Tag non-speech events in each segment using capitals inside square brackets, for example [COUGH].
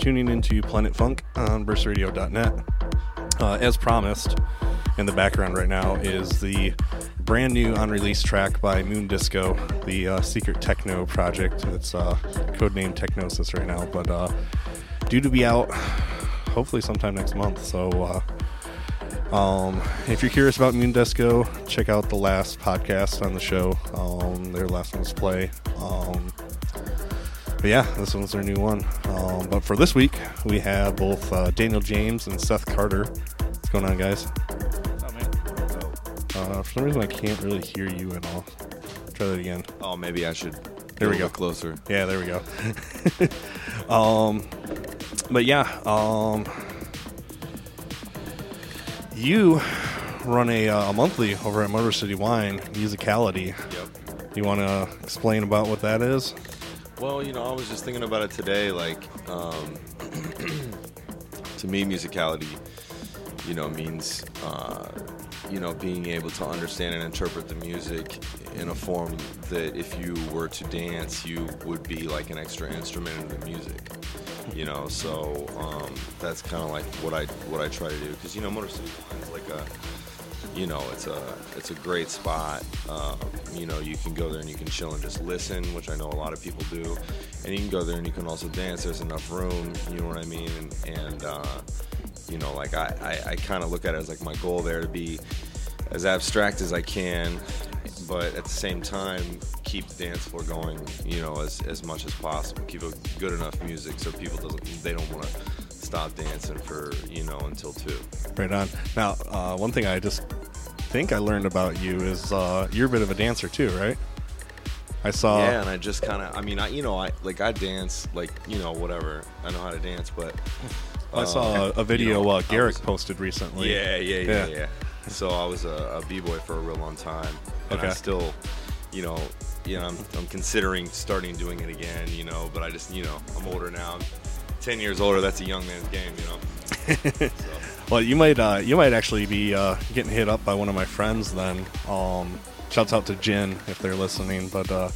tuning into Planet Funk on burstradio.net. Uh, as promised, in the background right now is the brand new unreleased track by Moon Disco, the uh, secret techno project. It's uh, codenamed Technosis right now, but uh, due to be out hopefully sometime next month. So, uh, um, if you're curious about Moon Disco, check out the last podcast on the show. Um, their last one was Play. But yeah, this one's their new one. Um, but for this week, we have both uh, Daniel James and Seth Carter. What's going on, guys? Uh, for some reason, I can't really hear you at all. Try that again. Oh, maybe I should. There we go. Closer. Yeah, there we go. [LAUGHS] um, but yeah, um, you run a, uh, a monthly over at Motor City Wine, Musicality. Yep. You want to explain about what that is? Well, you know, I was just thinking about it today. Like, um, [CLEARS THROAT] to me, musicality, you know, means, uh, you know, being able to understand and interpret the music in a form that if you were to dance, you would be like an extra instrument in the music. You know, so um, that's kind of like what I what I try to do because you know, Motor City Wine is like a you know, it's a it's a great spot. Uh, you know, you can go there and you can chill and just listen, which I know a lot of people do. And you can go there and you can also dance. There's enough room. You know what I mean? And, and uh, you know, like I, I, I kind of look at it as like my goal there to be as abstract as I can, but at the same time keep the dance floor going. You know, as as much as possible. Keep a good enough music so people doesn't they don't want to stop dancing for you know until two. Right on. Now, uh, one thing I just think I learned about you is uh, you're a bit of a dancer too, right? I saw. yeah, and I just kind of, I mean, I, you know, I like I dance, like you know, whatever. I know how to dance, but I saw a, a video you know, uh, Garrick was- posted recently. Yeah, yeah, yeah, Yeah. yeah. So I was a, a b boy for a real long time, and I still, you know, you know, I'm, I'm considering starting doing it again, you know, but I just, you know, I'm older now. I'm Ten years older, that's a young man's game, you know. so, [LAUGHS] Well, you might uh, you might actually be uh, getting hit up by one of my friends then. Um, shouts out to Jen if they're listening, but uh,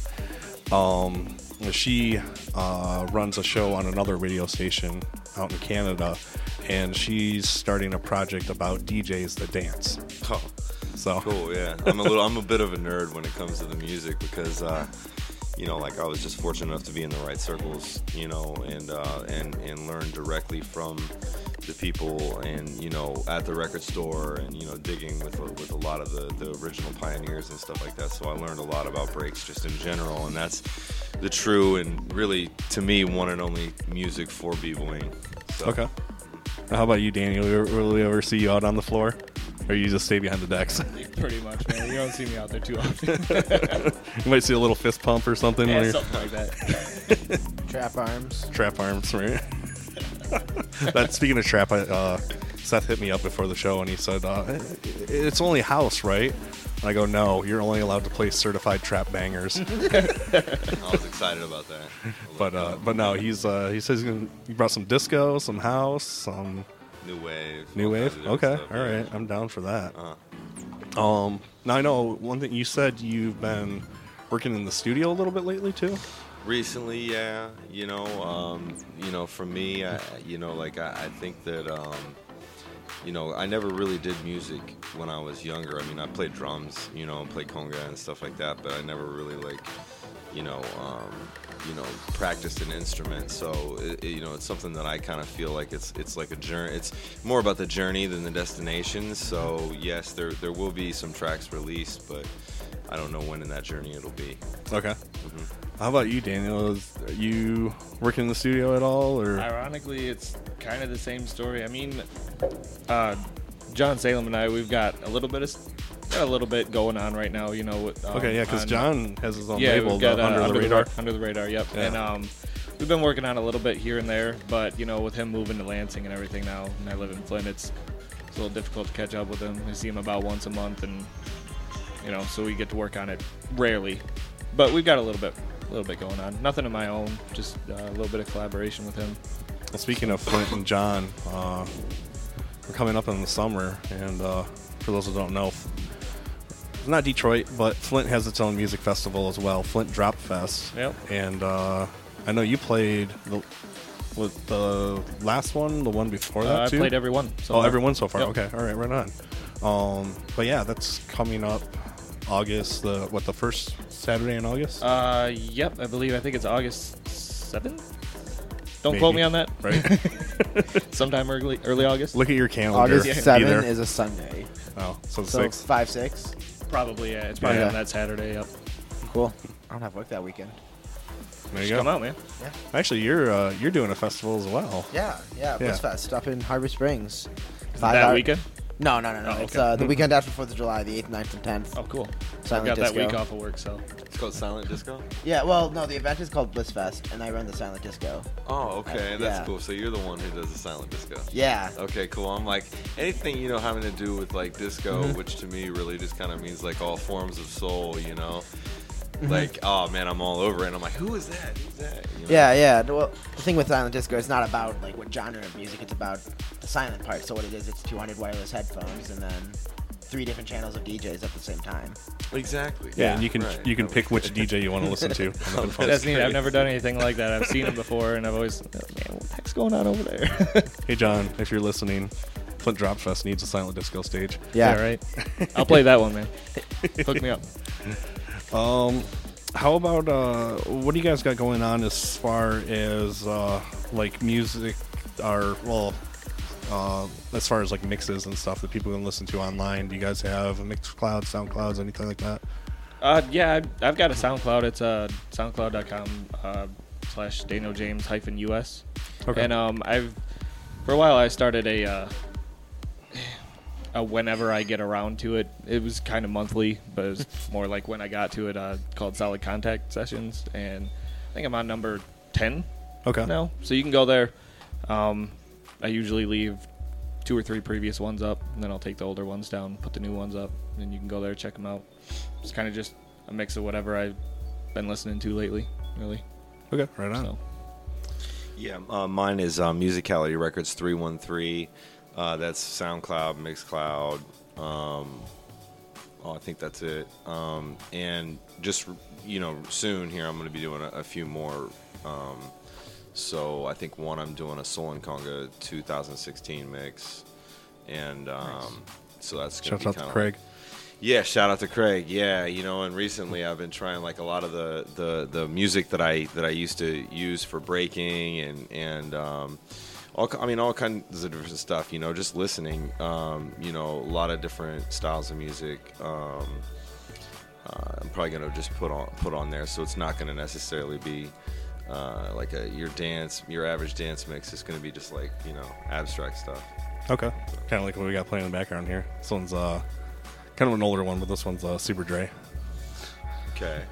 um, she uh, runs a show on another radio station out in Canada, and she's starting a project about DJs that dance. oh, So cool, yeah. I'm a little, I'm a bit of a nerd when it comes to the music because, uh, you know, like I was just fortunate enough to be in the right circles, you know, and uh, and and learn directly from the people, and you know, at the record store, and you know, digging with with a lot of the the original pioneers and stuff like that. So I learned a lot about breaks just in general, and that's the true and really to me one and only music for b-boying. So, okay. How about you, Daniel? Will we ever see you out on the floor, or you just stay behind the decks? [LAUGHS] Pretty much, man. You don't see me out there too often. [LAUGHS] you might see a little fist pump or something. yeah, something like that. [LAUGHS] Trap arms. trap arms, right? that speaking of trap, I, uh, Seth hit me up before the show and he said, uh, "It's only house, right?" And I go, "No, you're only allowed to play certified trap bangers." I was excited about that. but uh, but no, he's uh, he says he's gonna, he brought some disco, some house, some new wave, new wave. kinds of different Okay, stuff, all yeah. right, I'm down for that. Uh, Um, now I know one thing you said you've been working in the studio a little bit lately too. Recently, yeah, you know, um, you know, for me, I, you know, like I, I think that, um, you know, I never really did music when I was younger. I mean, I played drums, you know, and played conga and stuff like that, but I never really like, you know, um, you know, practiced an instrument. So, it, it- you know, it's something that I kind of feel like it's it's like a journey. It's more about the journey than the destination. So, yes, there there will be some tracks released, but I don't know when in that journey it'll be. Okay. Mm-hmm. How about you, Daniel? Is are you working in the studio at all, or Ironically, it's kind of the same story. I mean, uh, John Salem and I, we've got a little bit of s- got a little bit going on right now. You know, with, um, okay? Yeah, because John has his own yeah, label got uh, under, the radar. Ra- under the radar. Yep. Yeah. And um, we've been working on a little bit here and there, but you know, with him moving to Lansing and everything now, and I live in Flint, it's it's a little difficult to catch up with him. I see him about once a month, and you know, so we get to work on it rarely. But we've got a little bit, a little bit going on. Nothing of my own, just uh, a little bit of collaboration with him. Speaking of Flint and John, uh, we're coming up in the summer, and uh, for those who don't know, not Detroit, but Flint has its own music festival as well, Flint Drop Fest. Yep. And uh, I know you played the with the last one, the one before that Uh, I too. played every one. So oh, far. every one so far. Yep. Okay, all right, right on. Um, but yeah, that's coming up August. The what the first Saturday in August? Uh, yep, I believe. I think it's August seventh. Don't quote me on that. right. [LAUGHS] Sometime early, early August. Look at your calendar. August Yeah. Be seven there. is a Sunday, oh, so the so six. five six. Probably, yeah. It's probably Yeah. on that Saturday. Yep. Cool. I don't have work that weekend. There you Just come go. out, man. Yeah. Actually, you're uh, you're doing a festival as well. Yeah, yeah. Yeah. Blissfest up in Harbor Springs. Five that hour- weekend? No, no, no, no. Oh, It's okay. uh, the weekend after Fourth of July, the eighth, 9th, and tenth. Oh, cool. Silent I've got that Disco. week off of work, so It's called Silent Disco. Yeah, well, no, the event is called Blissfest, and I run the Silent Disco. Oh, okay, Uh, that's yeah. cool. So you're the one who does the Silent Disco. Yeah. Okay, cool. I'm like anything you know having to do with like disco, Mhm. which to me really just kind of means like all forms of soul. You know, Mhm. like oh man, I'm all over it. And I'm like, who is that? Who's that? You know? Yeah, yeah. Well, the thing with silent disco is not about like what genre of music. It's about the silent part. So what it is, it's 200 wireless headphones and then three different channels of DJs at the same time. exactly. Yeah, and you can Right. you can pick which DJ you want to listen to. [LAUGHS] on the that's neat. I've never done anything like that. I've seen them before, and I've always, oh, man, what the heck's going on over there? [LAUGHS] hey John, if you're listening, Flint Drop Fest needs a silent disco stage. Yeah. right. I'll play that one, man. [LAUGHS] Hook me up. Um, how about uh, what do you guys got going on as far as uh, like music or well, uh, as far as like mixes and stuff that people can listen to online? Do you guys have a Mixcloud, SoundClouds, anything like that? Uh, yeah, I've- I've got a SoundCloud. It's uh, soundcloud.com uh, slash Daniel James hyphen US. Okay. And um, I've for a while I started a, uh, a whenever I get around to it. It was kind of monthly, but it was [LAUGHS] more like when I got to it. Uh, called Solid Contact Sessions, and I think I'm on number ten Okay. now. So you can go there. Um, I usually leave two or three previous ones up, and then I'll take the older ones down, put the new ones up, and you can go there check them out. It's kind of just a mix of whatever I've been listening to lately, really. Okay. Right on. So Yeah, uh, mine is uh, Musicality Records 313. Uh, that's SoundCloud, Mixcloud. Um, oh, I think that's it. Um, and just, you know, soon here I'm going to be doing a, a few more. Um, so I think one I'm doing a Soul and Conga 2016 mix. And um, so that's going Shout to be out to kind of Craig. yeah, shout out to Craig. Yeah, you know, and recently I've been trying like a lot of the, the, the music that I that I used to use for breaking and and um, all I mean all kinds of different stuff. You know, just listening. Um, you know, a lot of different styles of music. Um, uh, I'm probably gonna just put on put on there, so it's not gonna necessarily be. Uh, like a your dance, your average dance mix is going to be just like you know abstract stuff. Okay. Kind of like what we got playing in the background here. This one's uh, kind of an older one, but this one's uh, Super Dre. Okay.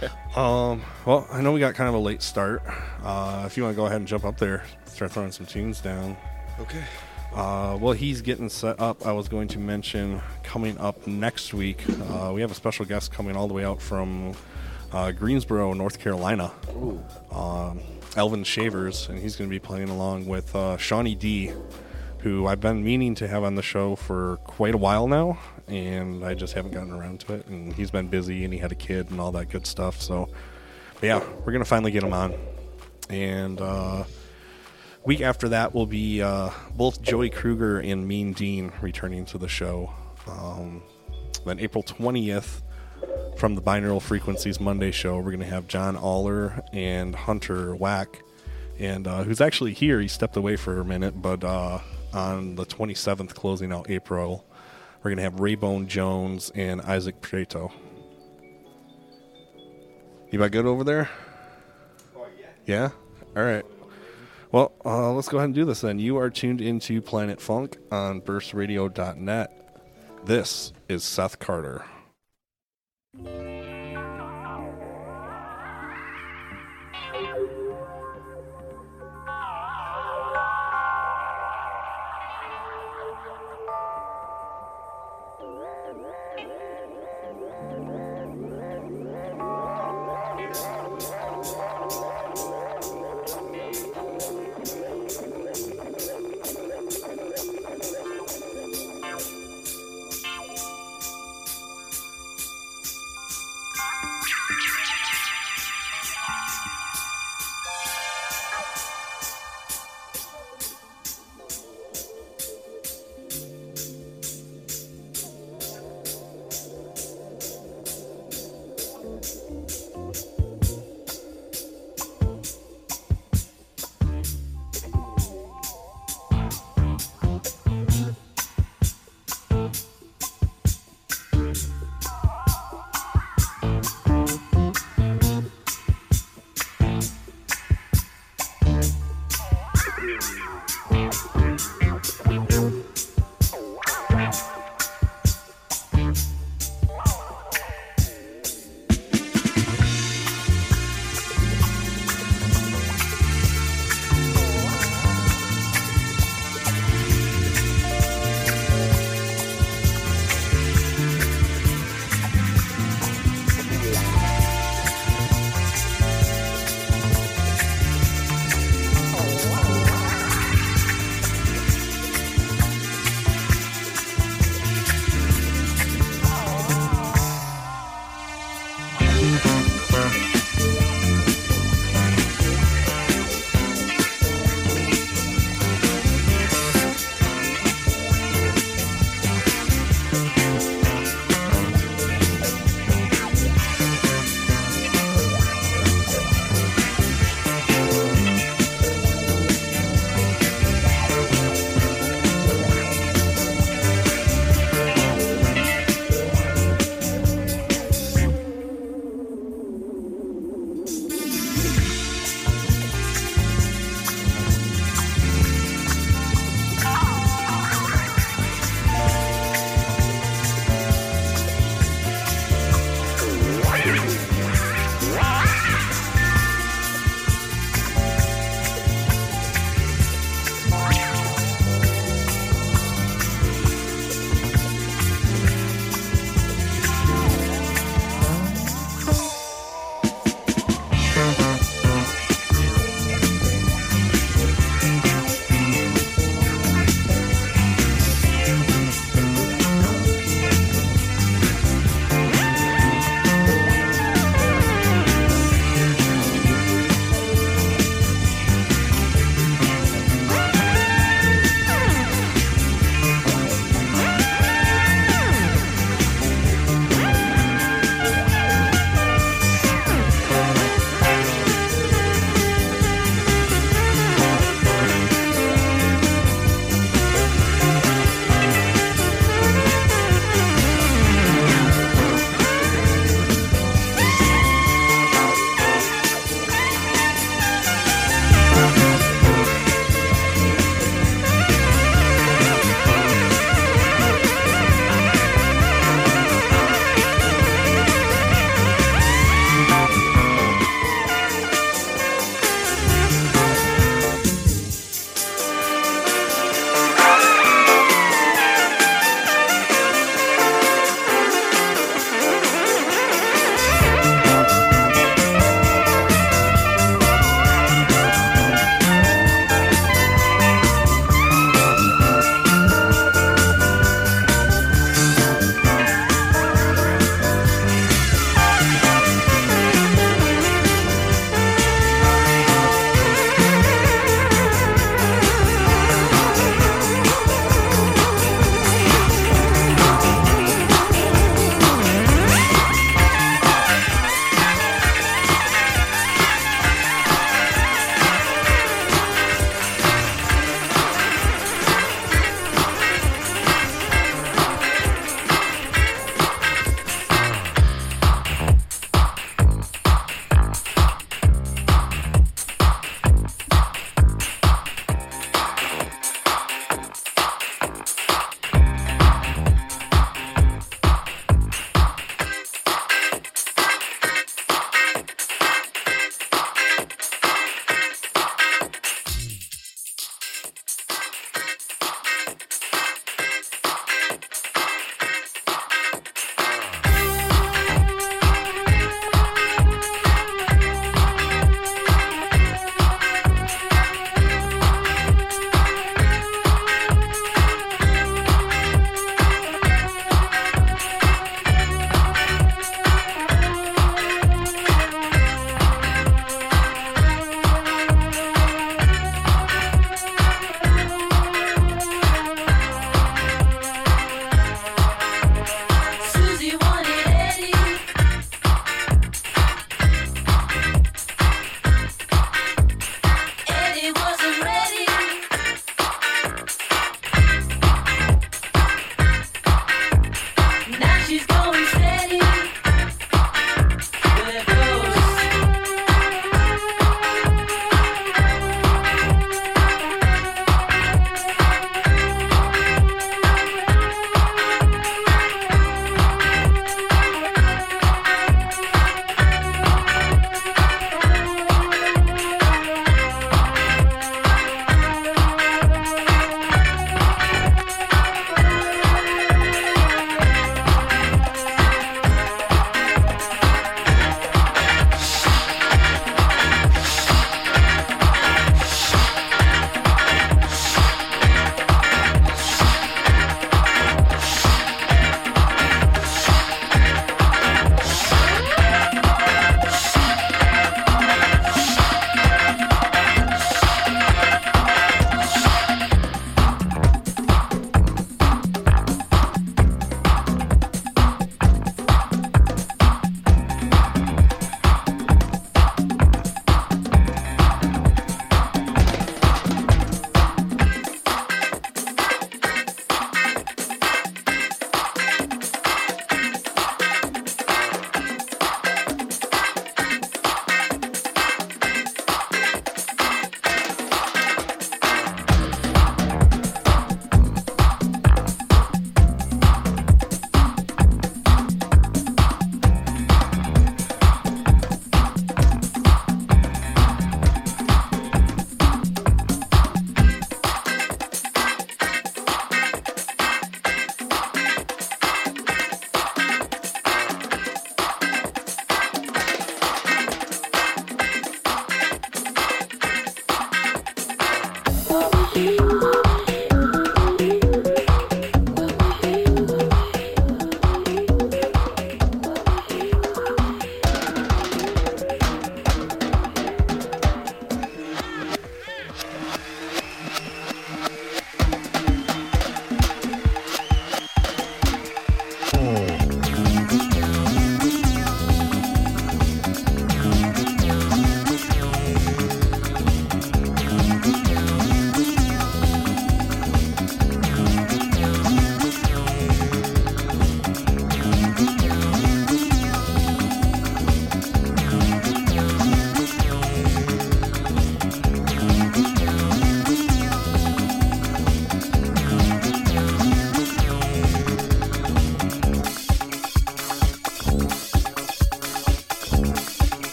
[LAUGHS] Um, well, I know we got kind of a late start. Uh, if you want to go ahead and jump up there, start throwing some tunes down. Okay. Uh, well, he's getting set up. I was going to mention coming up next week, uh, we have a special guest coming all the way out from uh, Greensboro, North Carolina. Um, Elvin Shavers, and he's going to be playing along with uh, Shawnee D, who I've been meaning to have on the show for quite a while now, and I just haven't gotten around to it. And he's been busy, and he had a kid and all that good stuff. So, yeah, we're to finally get him on. And uh, week after that will be uh, both Joey Kruger and Mean Dean returning to the show. Um, then April 20th, from the Binaural Frequencies Monday show, we're going to have John Aller and Hunter Wack, and uh, who's actually here. He stepped away for a minute, but uh, on the 27th, closing out April, we're going to have Raybone Jones and Isaac Prieto. You about good over there? Oh Yeah? All right. Well, uh, let's go ahead and do this then. You are tuned into Planet Funk on burstradio.net. This is Seth Carter.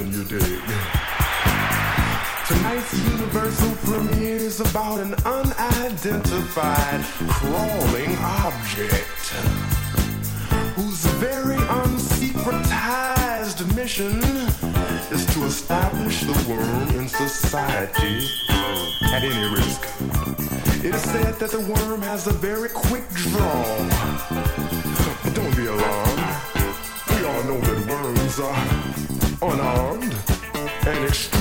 something you dig. Tonight's universal premiere is about an unidentified crawling object whose very unsecretized mission is to establish the worm in society at any risk. It is said that the worm has a very quick draw. Don't be alarmed. We all know that worms are unarmed, and.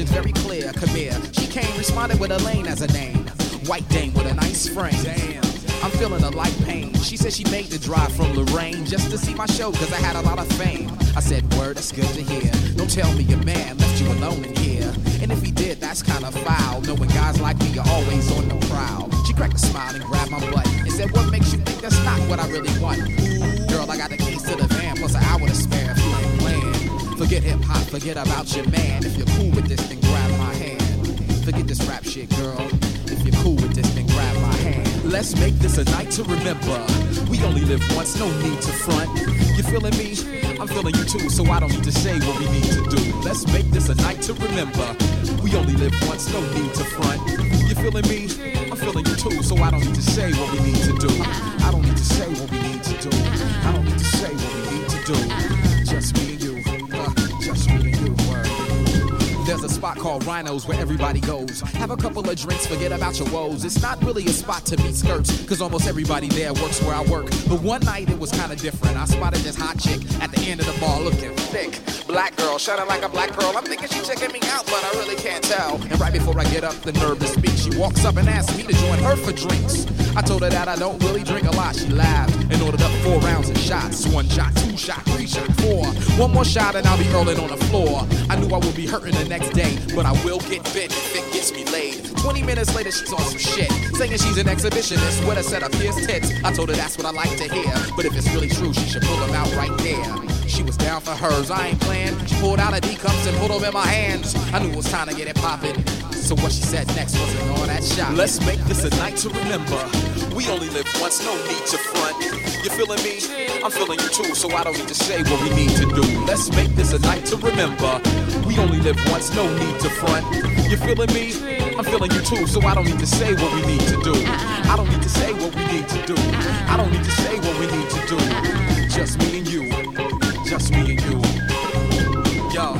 Vision's very clear. Come here. She came, responded with Elaine as a name. White dame with a nice frame. Damn. I'm feeling a light pain. She said she made the drive from Lorraine just to see my show, cause I had a lot of fame. I said, Word, that's good to hear. Don't tell me your man left you alone in here. And if he did, that's kinda foul. Knowing guys like me are always on the prowl. She cracked a smile and grabbed my butt and said, What makes you think that's not what I really want? Girl, I got the keys to the van, plus an hour to spare if you ain't playing. Forget hip hop, forget about your man. Make this a night to remember. We only live once, no need to front. You feeling me? I'm feeling you too, so I don't need to say what we need to do. Let's make this a night to remember. We only live once, no need to front. You feeling me? I'm feeling you too, so I don't need to say what we need to do. I don't need to say what we need to do. I don't need to say what we need to do. Just me spot called Rhinos where everybody goes. Have a couple of drinks, forget about your woes. It's not really a spot to meet skirts, cause almost everybody there works where I work. But one night it was kinda different. I spotted this hot chick at the end of the bar looking thick. Black girl, shining like a black pearl. I'm thinking she checking me out, but I really can't tell. And right before I get up the nerve to speak, she walks up and asks me to join her for drinks. I told her that I don't really drink a lot. She laughed and ordered up four rounds of shots. One shot, two shot, three shot, four. One more shot and I'll be hurling on the floor. I knew I would be hurting the next day, but I will get bent if it gets me laid. 20 minutes later, she's on some shit, saying she's an exhibitionist with a set of pierced tits. I told her that's what I like to hear, but if it's really true, she should pull them out right there. She was down for hers, I ain't playing. She pulled out her D cups and put them in my hands. I knew it was time to get it poppin'. So what she said next wasn't all that shot. Let's make this a night to remember. We only live once, no need to front. You feeling me? I'm feeling you too, so I don't need to say what we need to do. Let's make this a night to remember. We only live once, no need to front. You feeling me? I'm feeling you too, so I don't need to say what we need to do. I don't need to say what we need to do. I don't need to say what we need to do. Just me and you. Just me and you. Yo,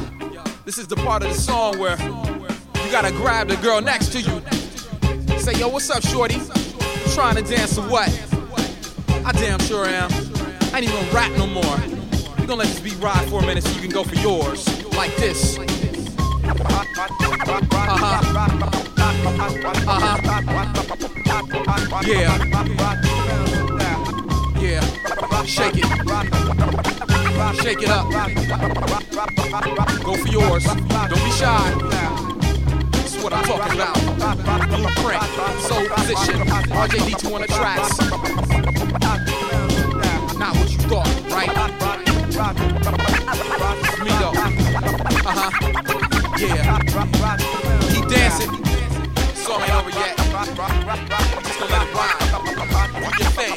this is the part of the song where you gotta grab the girl next to you. Say, yo, what's up, shorty? Trying to dance or what? I damn sure am. I ain't even gonna rap no more. We gonna let this beat ride for a minute so you can go for yours. Like this. Uh-huh. Uh-huh. Yeah. Yeah. Shake it. Shake it up. Go for yours. Don't be shy. This is what I'm talking about. Blueprint, soul position, RJD2 on the tracks. Not what you thought, right? Me though. Uh huh. Yeah. Keep dancing. Song ain't over yet. Just gonna let it ride. Do your thing.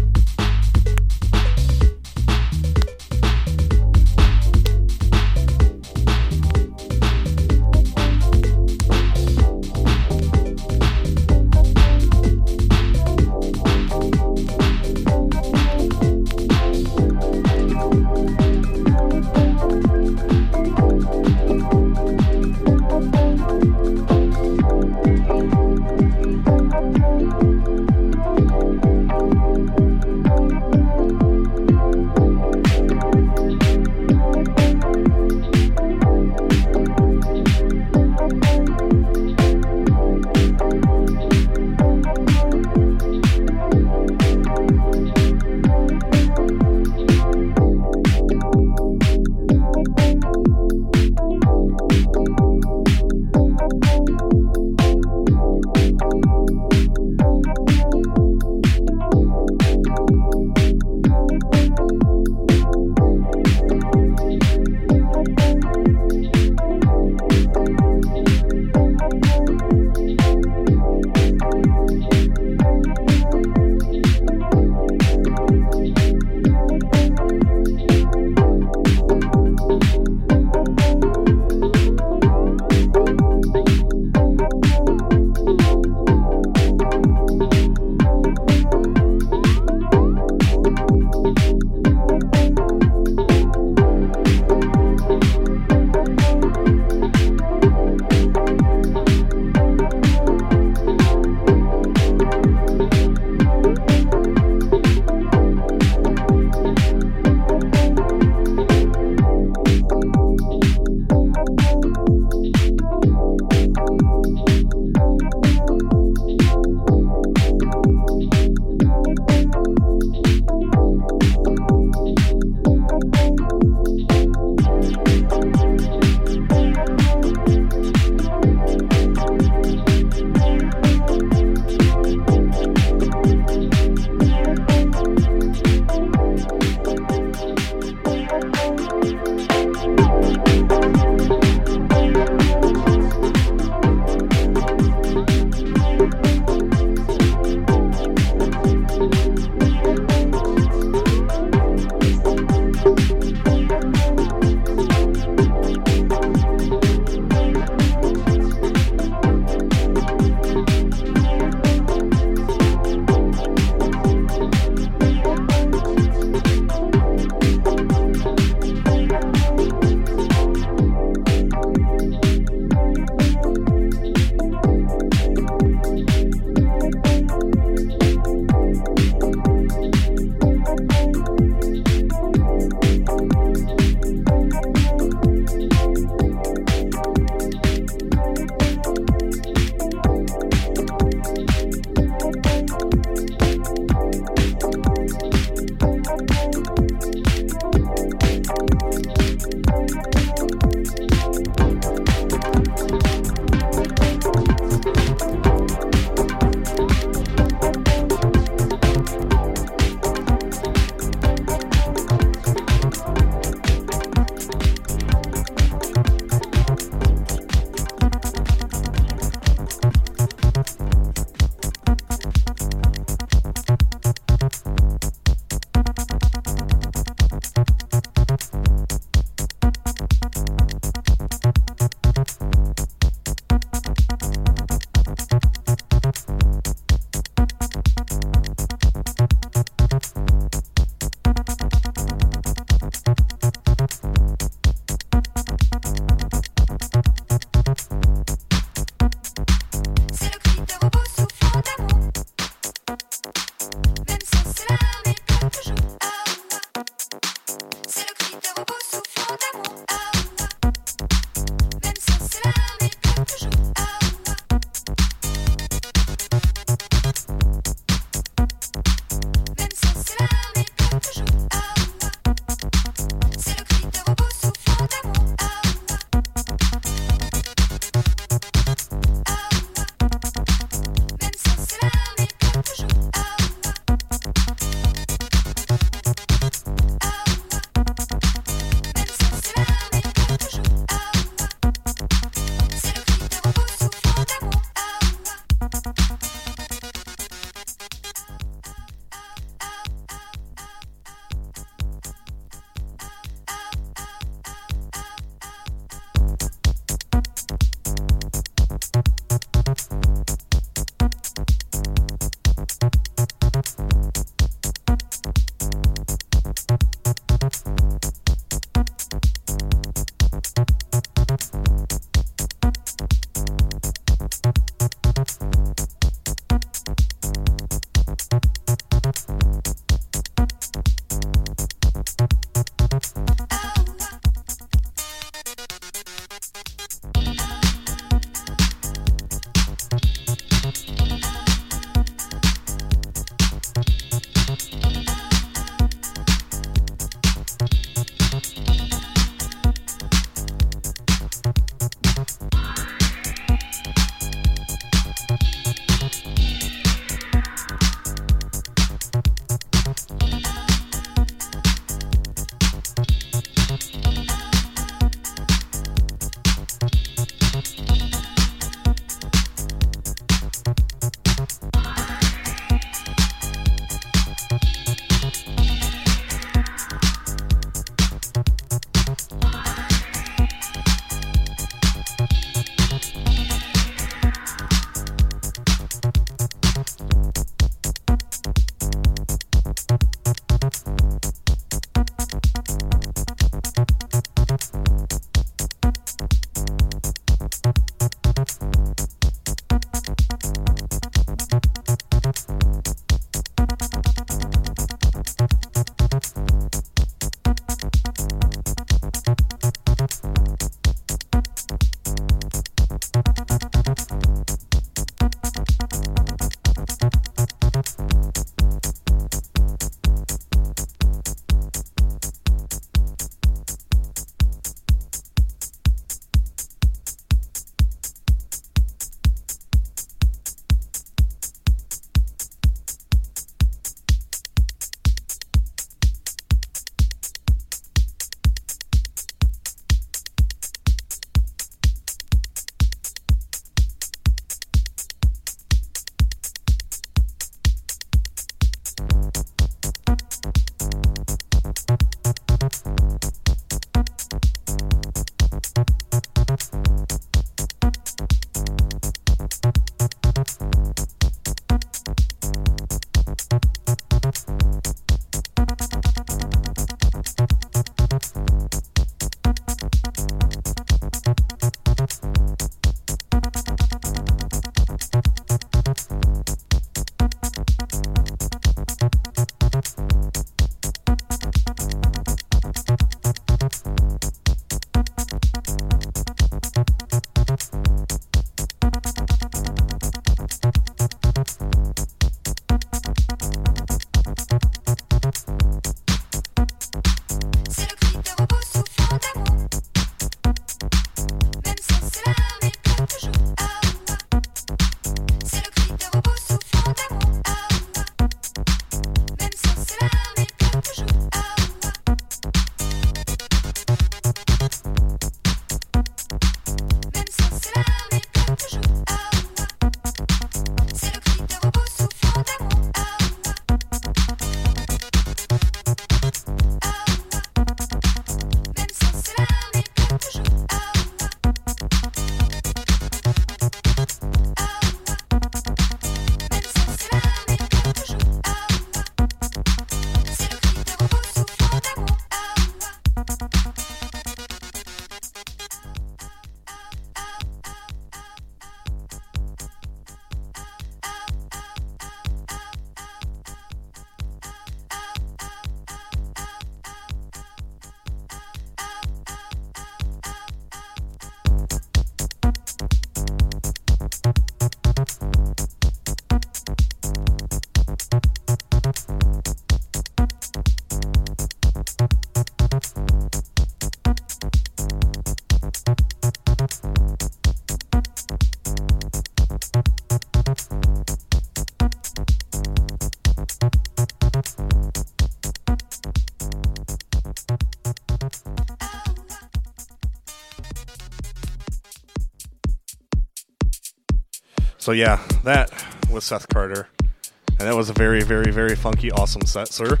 So yeah, that was Seth Carter, and that was a very, very, very funky, awesome set, sir.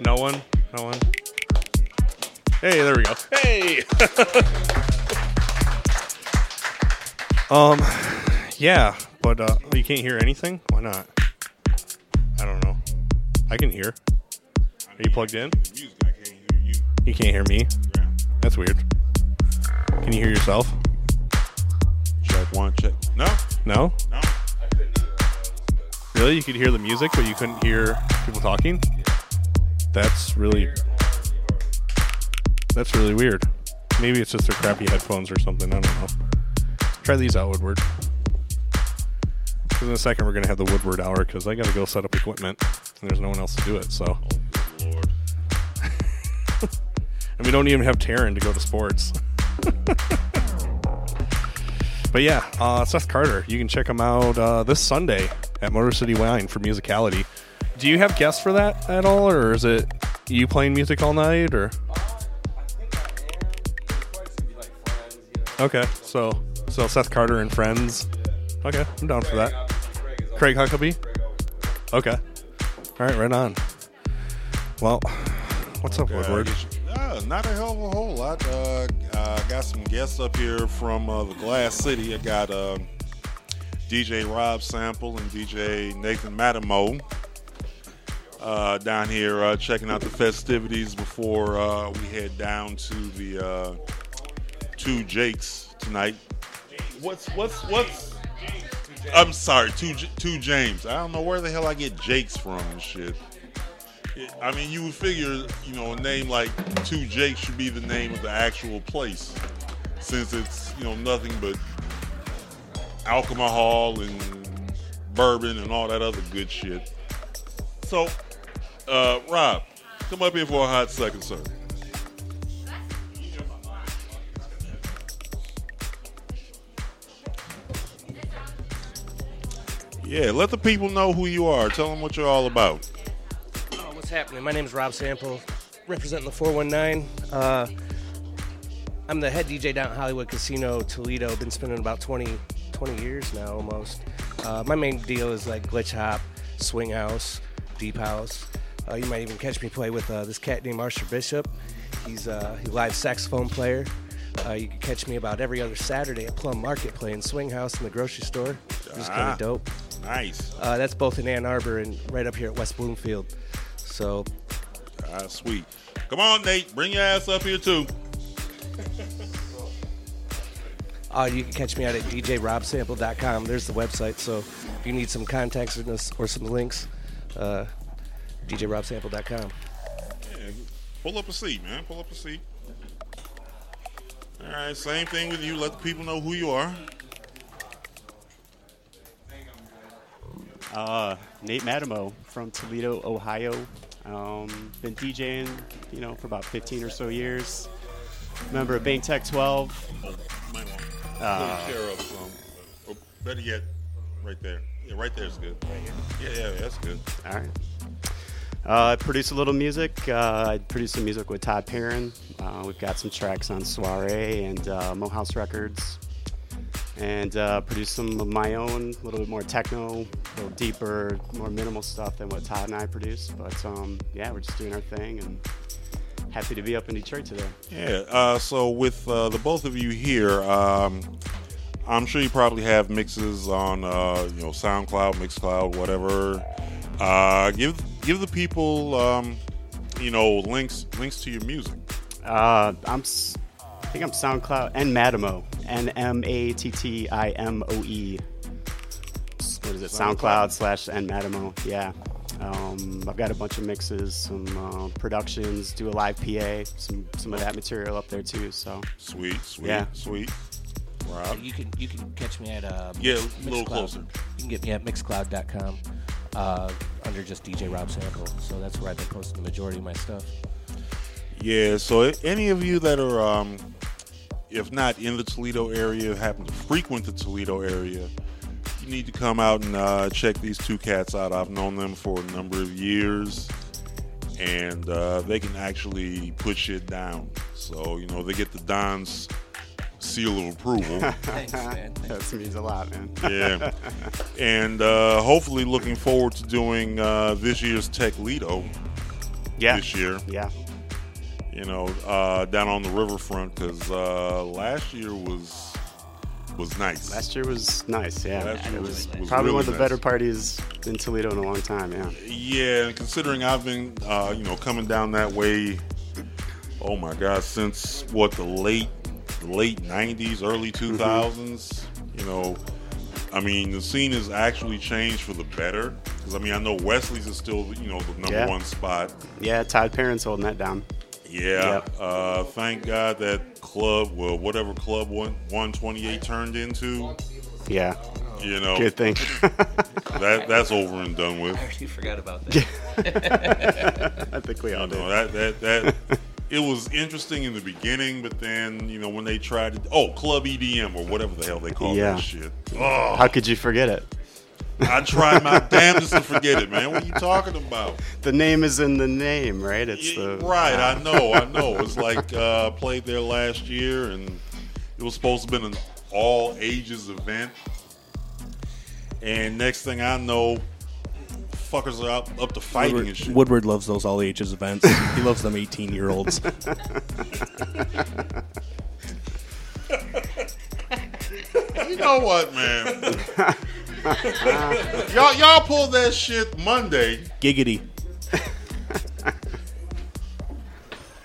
No one, no one. Hey, there we go. Hey. [LAUGHS] um, yeah, but uh, you can't hear anything. Why not? I don't know. I can hear. Are you plugged in? You. Can't hear me. That's weird. Can you hear yourself? Check one, check. No, No. no. Really? You could hear the music, but you couldn't hear people talking? That's really That's really weird. Maybe it's just their crappy headphones or something. I don't know. Try these out, Woodward. in a second we're gonna have the Woodward hour because I gotta go set up equipment and there's no one else to do it. So, Oh good Lord. [LAUGHS] and we don't even have Taryn to go to sports. [LAUGHS] but yeah, uh, Seth Carter. You can check him out uh, this Sunday at Motor City Wine for Musicality. Do you have guests for that at all, or is it you playing music all night? Or okay, so so Seth Carter and friends. Okay, I'm down for that. Craig Huckabee. Okay, all right, right on. Well, what's up, Woodward? Uh, not a hell of a whole lot. Uh, I got some guests up here from uh, the Glass City. I got uh, DJ Rob Sample and DJ Nathan Mattimoe uh, down here uh, checking out the festivities before uh, we head down to the two Jakes tonight. What's what's what's? I'm sorry, two two James. I don't know where the hell I get Jakes from and shit. I mean, you would figure, you know, a name like Two Jakes should be the name of the actual place, since it's, you know, nothing but alcohol and bourbon and all that other good shit. So, uh, Rob, come up here for a hot second, sir. Yeah, let the people know who you are. Tell them what you're all about. What's happening? My name is Rob Sample, representing the 419. Uh, I'm the head DJ down at Hollywood Casino, Toledo. Been spending about 20, 20 years now almost. Uh, my main deal is like glitch hop, swing house, deep house. Uh, you might even catch me play with uh, this cat named Arthur Bishop. He's uh, a live saxophone player. Uh, you can catch me about every other Saturday at Plum Market playing swing house in the grocery store. Is kind Ah. of dope. Nice. Uh, that's both in Ann Arbor and right up here at West Bloomfield. So Ah, sweet. Come on, Nate. Bring your ass up here, too. Uh, you can catch me out at djrobsample.com. There's the website. So if you need some contacts or, this- or some links, uh, djrobsample.com. Yeah, pull up a seat, man. Pull up a seat. All right, same thing with you. Let the people know who you are. Uh, Nate Mattimoe from Toledo, Ohio. Um, been DJing, you know, for about 15 or so years. Member of Bang Tech 12. Oh, might want Uh, take care of some. Or better yet, right there. Yeah, right there's good. Yeah, yeah, that's good. All right. Uh, I produce a little music. Uh, I produce some music with Todd Perrin. Uh, we've got some tracks on Soiree and uh, Mohouse Records. And uh, produce some of my own, a little bit more techno, a little deeper, more minimal stuff than what Todd and I produce. But um, yeah, we're just doing our thing and happy to be up in Detroit today. Yeah. Uh, so with uh, the both of you here, um, I'm sure you probably have mixes on, uh, you know, SoundCloud, Mixcloud, whatever. Uh, give give the people, um, you know, links links to your music. Uh, I'm, s- I think I'm SoundCloud and Mattimoe, N M A T T I M O E. What is it? SoundCloud slash N Mattimoe. Yeah. Um, I've got a bunch of mixes, some uh, productions, do a live PA, some some of that material up there too. So Sweet, sweet, Yeah. sweet. Rob. You can you can catch me at uh, Yeah, Mix- a little Mixcloud. closer. You can get me at mixcloud.com uh, under just DJ Rob Sample. So that's where I've been posting the majority of my stuff. Yeah, so any of you that are, um, if not in the Toledo area, happen to frequent the Toledo area, you need to come out and uh, check these two cats out. I've known them for a number of years, and uh, they can actually put shit down. So, you know, they get the Don's seal of approval. [LAUGHS] Thanks, man. [LAUGHS] that means a lot, man. yeah, and uh, hopefully looking forward to doing uh, this year's Tech Lido Yeah. this year. Yeah. You know, uh, down on the riverfront because uh, last year was was nice. Last year was nice. Yeah. Last year it was- was, probably one of really the better parties in Toledo in a long time. Yeah. Yeah, and considering I've been, uh, you know, coming down that way, oh my God, since what the late, the late '90s, early 2000s. You know, I mean, the scene has actually changed for the better. Because I mean, I know Wesley's is still, you know, the number Yeah. one spot. Yeah. Todd Perrin's holding that down. Yeah. Yep. Uh, thank God that club, well, whatever club one 128 turned into, Yeah. you know, Good thing. [LAUGHS] that that's over and done with. I already forgot about that. [LAUGHS] I think we all You know, did. that that that [LAUGHS] it was interesting in the beginning, but then you know when they tried to oh club EDM or whatever the hell they call Yeah. that shit. Oh, How could you forget it? I tried my damnedest to forget it, man. What are you talking about? The name is in the name, right? It's Yeah, the right, I know, I know. It's like uh, played there last year, and it was supposed to have been an all ages event. And next thing I know, fuckers are up, up to fighting Woodward, and shit. Woodward loves those all ages events. he loves them 18 year olds. [LAUGHS] [LAUGHS] You know what, man? [LAUGHS] [LAUGHS] y'all, y'all pulled that shit Monday. Giggity.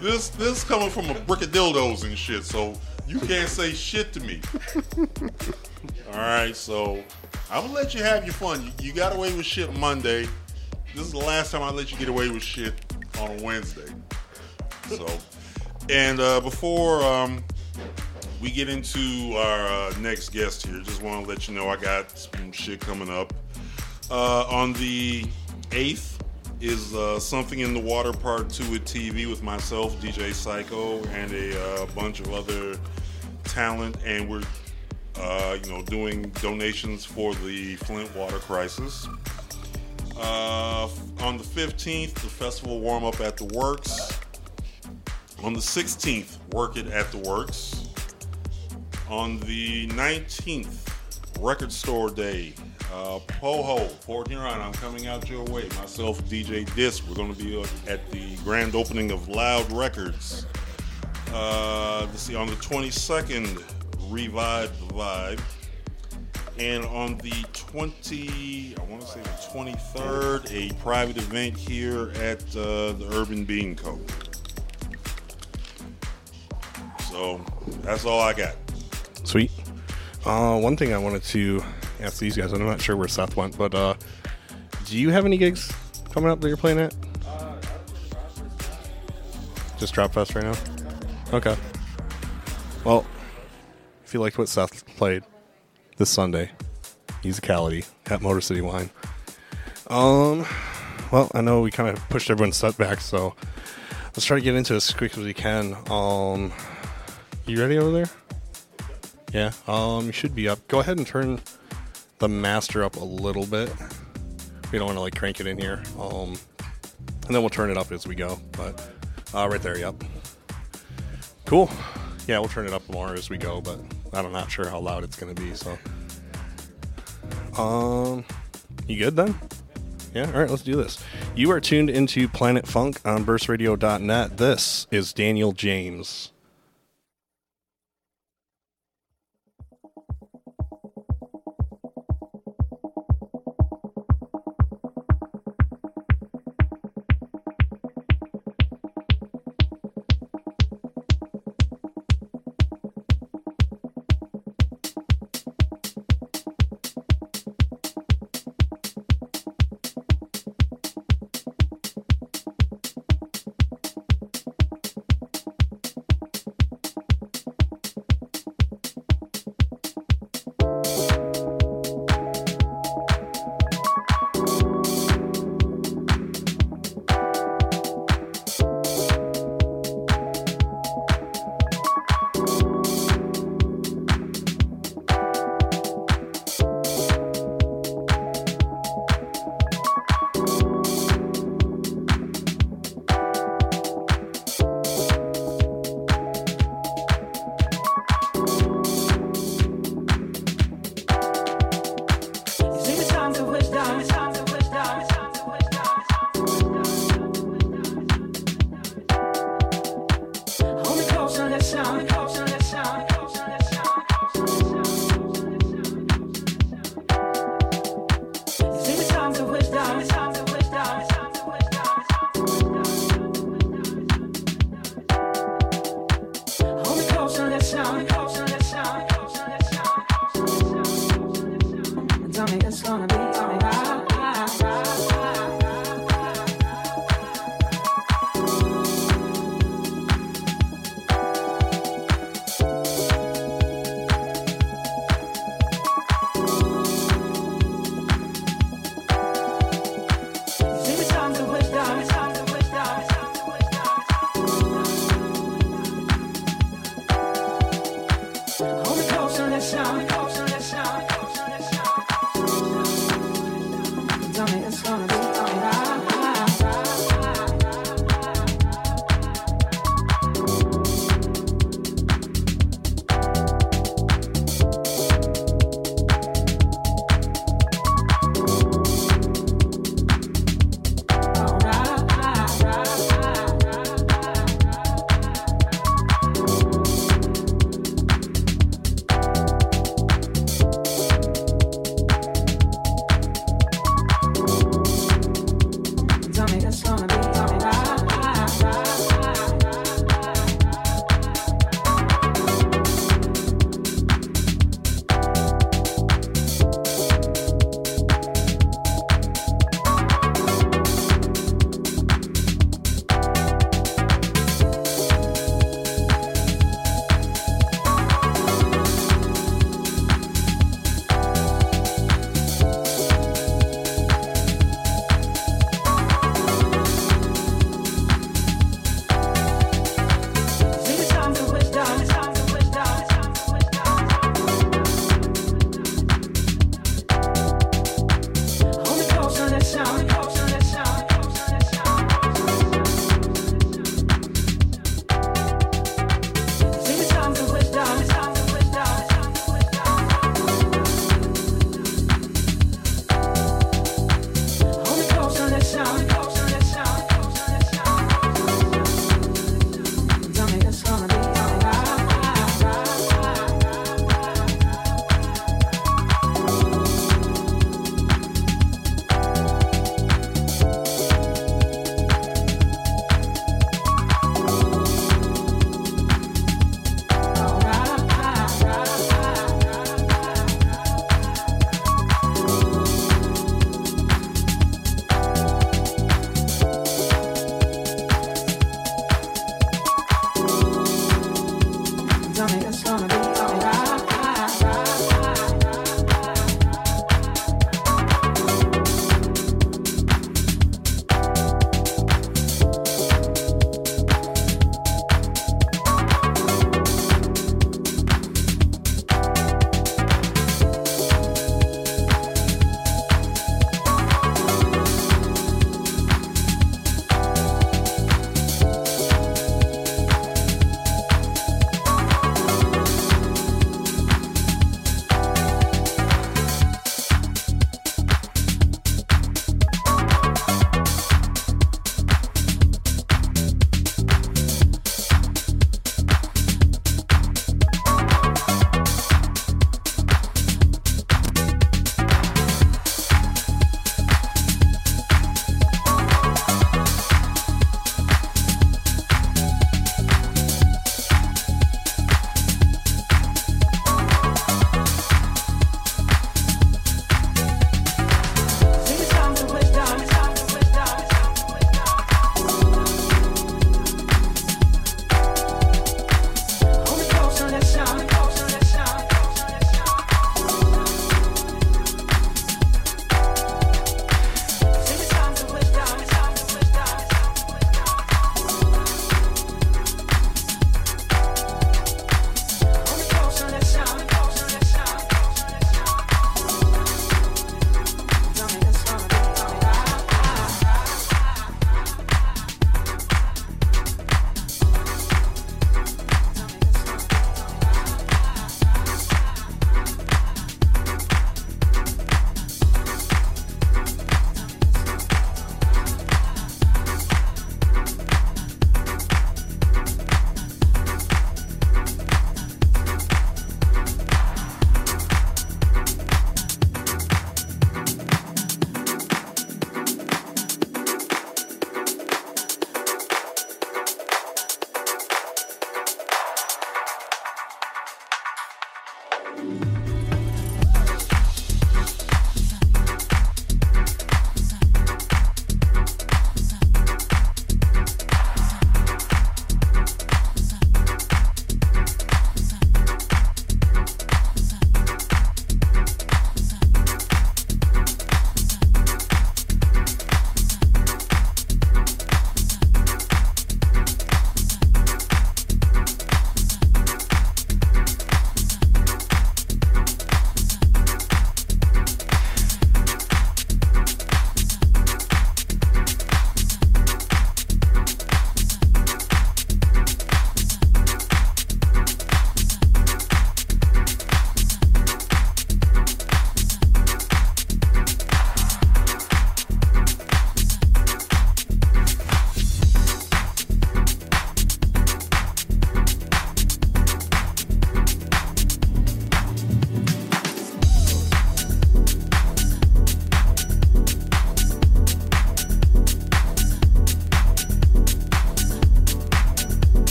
This, this coming from a brick of dildos and shit, so you can't say shit to me. All right, so I'm gonna let you have your fun. You, you got away with shit Monday. This is the last time I let you get away with shit on a Wednesday. So, and uh, before um, we get into our uh, next guest here, just want to let you know I got some shit coming up. Uh, on the 8th is uh, Something in the Water Part 2 with TV with myself, DJ Psycho, and a uh, bunch of other talent. And we're, uh, you know, doing donations for the Flint water crisis. Uh, on the 15th, the festival warm up at the Works. On the 16th, work it at the Works. On the 19th, Record Store Day. Uh, Poho, Port Huron, I'm coming out your way. Myself, DJ Disc. We're going to be at the grand opening of Loud Records. Uh, let's see, on the 22nd, Revive the Vibe. And on the 20, I want to say the 23rd, a private event here at uh, the Urban Bean Co. So that's all I got. Sweet. Uh, one thing I wanted to ask these guys, I'm not sure where Seth went, but uh, do you have any gigs coming up that you're playing at? Just Drop Fest right now? Okay. Well, if you liked what Seth played this Sunday, musicality at Motor City Wine. Um, well, I know we kind of pushed everyone's setbacks, so let's try to get into it as quick as we can. Um, you ready over there? Yeah. Um, should be up. Go ahead and turn the master up a little bit. We don't want to like crank it in here. Um, and then we'll turn it up as we go. But uh, right there, yep. Cool. Yeah, we'll turn it up more as we go, but I'm not sure how loud it's gonna be. So, um, you good then? Yeah. All right. Let's do this. You are tuned into Planet Funk on BurstRadio.net. This is Daniel James.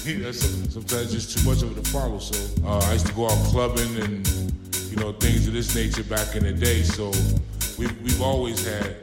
[LAUGHS] sometimes just too much of it to follow. So uh, I used to go out clubbing and you know things of this nature back in the day. So we've we've always had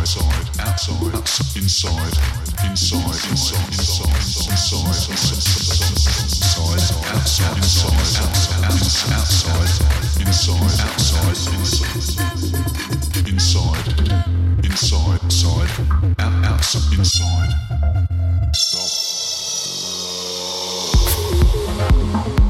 inside. Outside, inside, inside, inside, inside, inside, inside, inside, outside, outside, outside, inside, outside, inside, inside, inside, inside, outside, inside. Stop.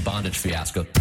Bondage fiasco.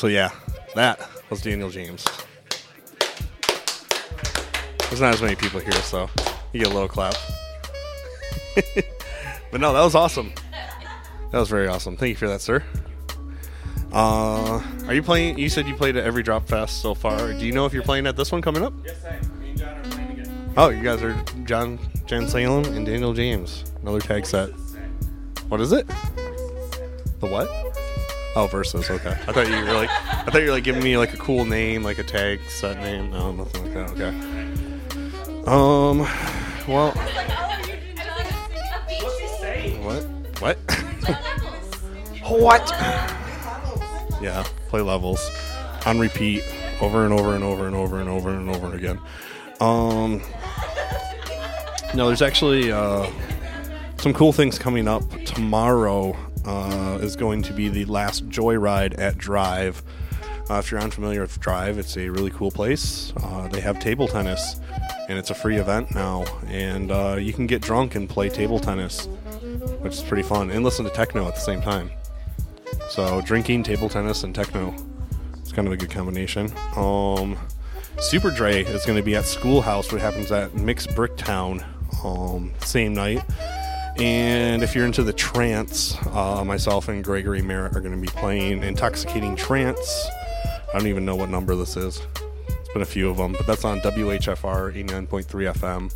So yeah, that was Daniel James. There's not as many people here, so you get a little clap. [LAUGHS] but no, that was awesome. That was very awesome. Thank you for that, sir. Uh, are you playing? You said you played at every Drop Fest so far. Do you know if you're playing at this one coming up? Yes, I am. Me and John are playing again. Oh, you guys are John Jan Salem and Daniel James. Another tag set. What is it? The what? Oh, versus. Okay. I thought you were like, I thought you were like giving me like a cool name, like a tag set name. No, nothing like that. Okay. Um. Well. What? What? what? Yeah. Play levels on repeat over and over and over and over and over and over again. Um. No, there's actually uh, some cool things coming up. Tomorrow uh, is going to be the last joyride at Drive. Uh, if you're unfamiliar with Drive, it's a really cool place. Uh, they have table tennis, and it's a free event now. And uh, you can get drunk and play table tennis, which is pretty fun, and listen to techno at the same time. So drinking, table tennis, and techno. It's kind of a good combination. Um, Super Dre is going to be at Schoolhouse, what happens at Mix Bricktown, um, same night. And if you're into the trance, uh, myself and Gregory Merritt are going to be playing Intoxicating Trance. I don't even know what number this is. It's been a few of them, but that's on WHFR 89.3 FM.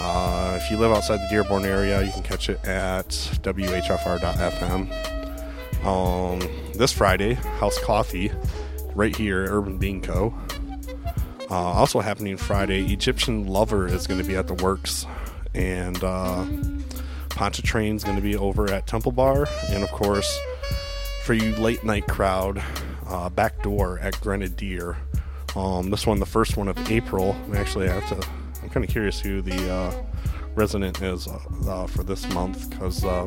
Uh, if you live outside the Dearborn area, you can catch it at WHFR.FM. Um, this Friday, House Coffee, right here, Urban Bean Co. Uh, also happening Friday, Egyptian Lover is going to be at the Works, and Pontchartrain is going to be over at Temple Bar, and of course, for you late night crowd, uh, Backdoor at Grenadier. Um, this one, the first one of April. Actually, I have to. I'm kind of curious who the uh, resident is uh, uh, for this month because uh,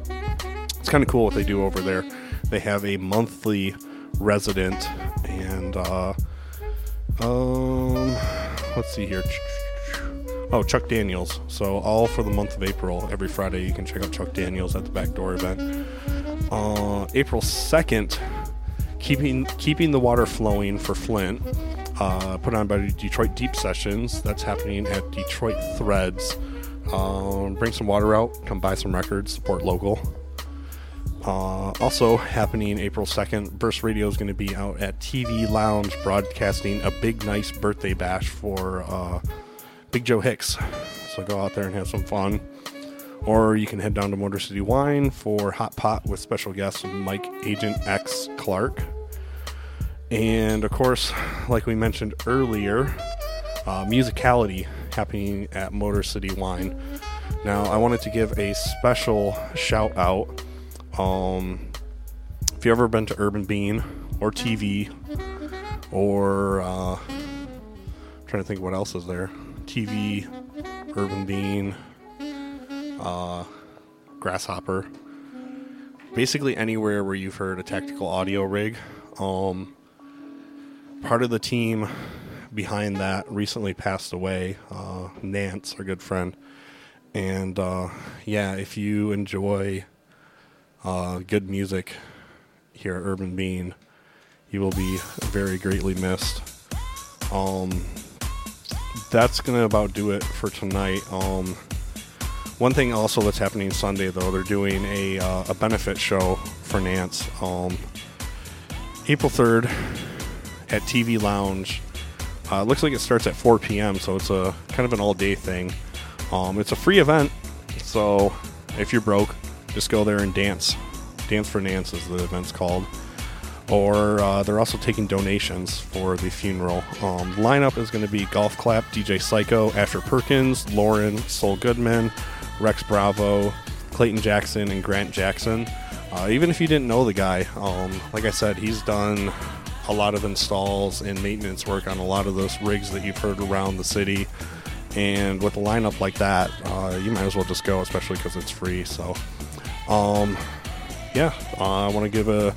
it's kind of cool what they do over there. They have a monthly resident, and uh, um, let's see here. Oh, Chuck Daniels. So all for the month of April, every Friday you can check out Chuck Daniels at the Backdoor event. Uh, April second, keeping keeping the water flowing for Flint. Uh, put on by Detroit Deep Sessions. That's happening at Detroit Threads. Um, bring some water out. Come buy some records. Support local. Uh, also happening April 2nd, Burst Radio is going to be out at TV Lounge broadcasting a big, nice birthday bash for uh, Big Joe Hicks. So go out there and have some fun. Or you can head down to Motor City Wine for Hot Pot with special guest Mike Agent X Clark. And of course, like we mentioned earlier, uh, musicality happening at Motor City Wine. Now, I wanted to give a special shout out. Um, if you've ever been to Urban Bean or TV, or uh, I'm trying to think what else is there. TV, Urban Bean, uh, Grasshopper. Basically anywhere where you've heard a tactical audio rig. Um, part of the team behind that recently passed away. Uh, Nance, our good friend. And uh, yeah, if you enjoy uh, good music here at Urban Bean, you will be very greatly missed. Um, that's gonna about do it for tonight. Um, one thing also that's happening Sunday though, they're doing a uh, a benefit show for Nance. Um, April third at TV Lounge. Uh, looks like it starts at 4 p.m., so it's a kind of an all day thing. Um, it's a free event, so if you're broke, just go there and dance. Dance for Nance is the event's called. Or uh, they're also taking donations for the funeral. Um, lineup is going to be Golf Clap, DJ Psycho, Asher Perkins, Lauren, Soul Goodman, Rex Bravo, Clayton Jackson, and Grant Jackson. Uh, even if you didn't know the guy, um, like I said, he's done a lot of installs and maintenance work on a lot of those rigs that you've heard around the city. And with a lineup like that, uh, you might as well just go, especially because it's free. So, um, yeah, uh, I want to give a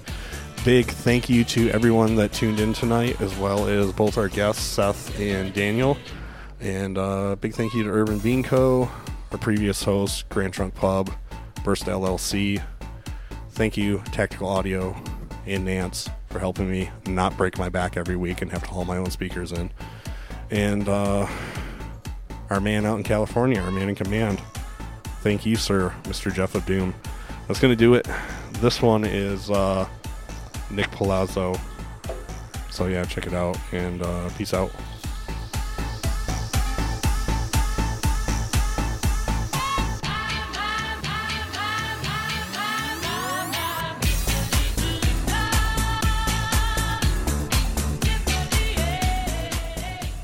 big thank you to everyone that tuned in tonight, as well as both our guests, Seth and Daniel. And uh, big thank you to Urban Bean Co., our previous host, Grand Trunk Pub, Burst LLC. Thank you, Tactical Audio and Nance, for helping me not break my back every week and have to haul my own speakers in. And uh, our man out in California, our man in command. Thank you, sir, Mr. Jeff of Doom. That's going to do it. This one is. Uh, Nick Palazzo. So yeah, check it out and uh, peace out.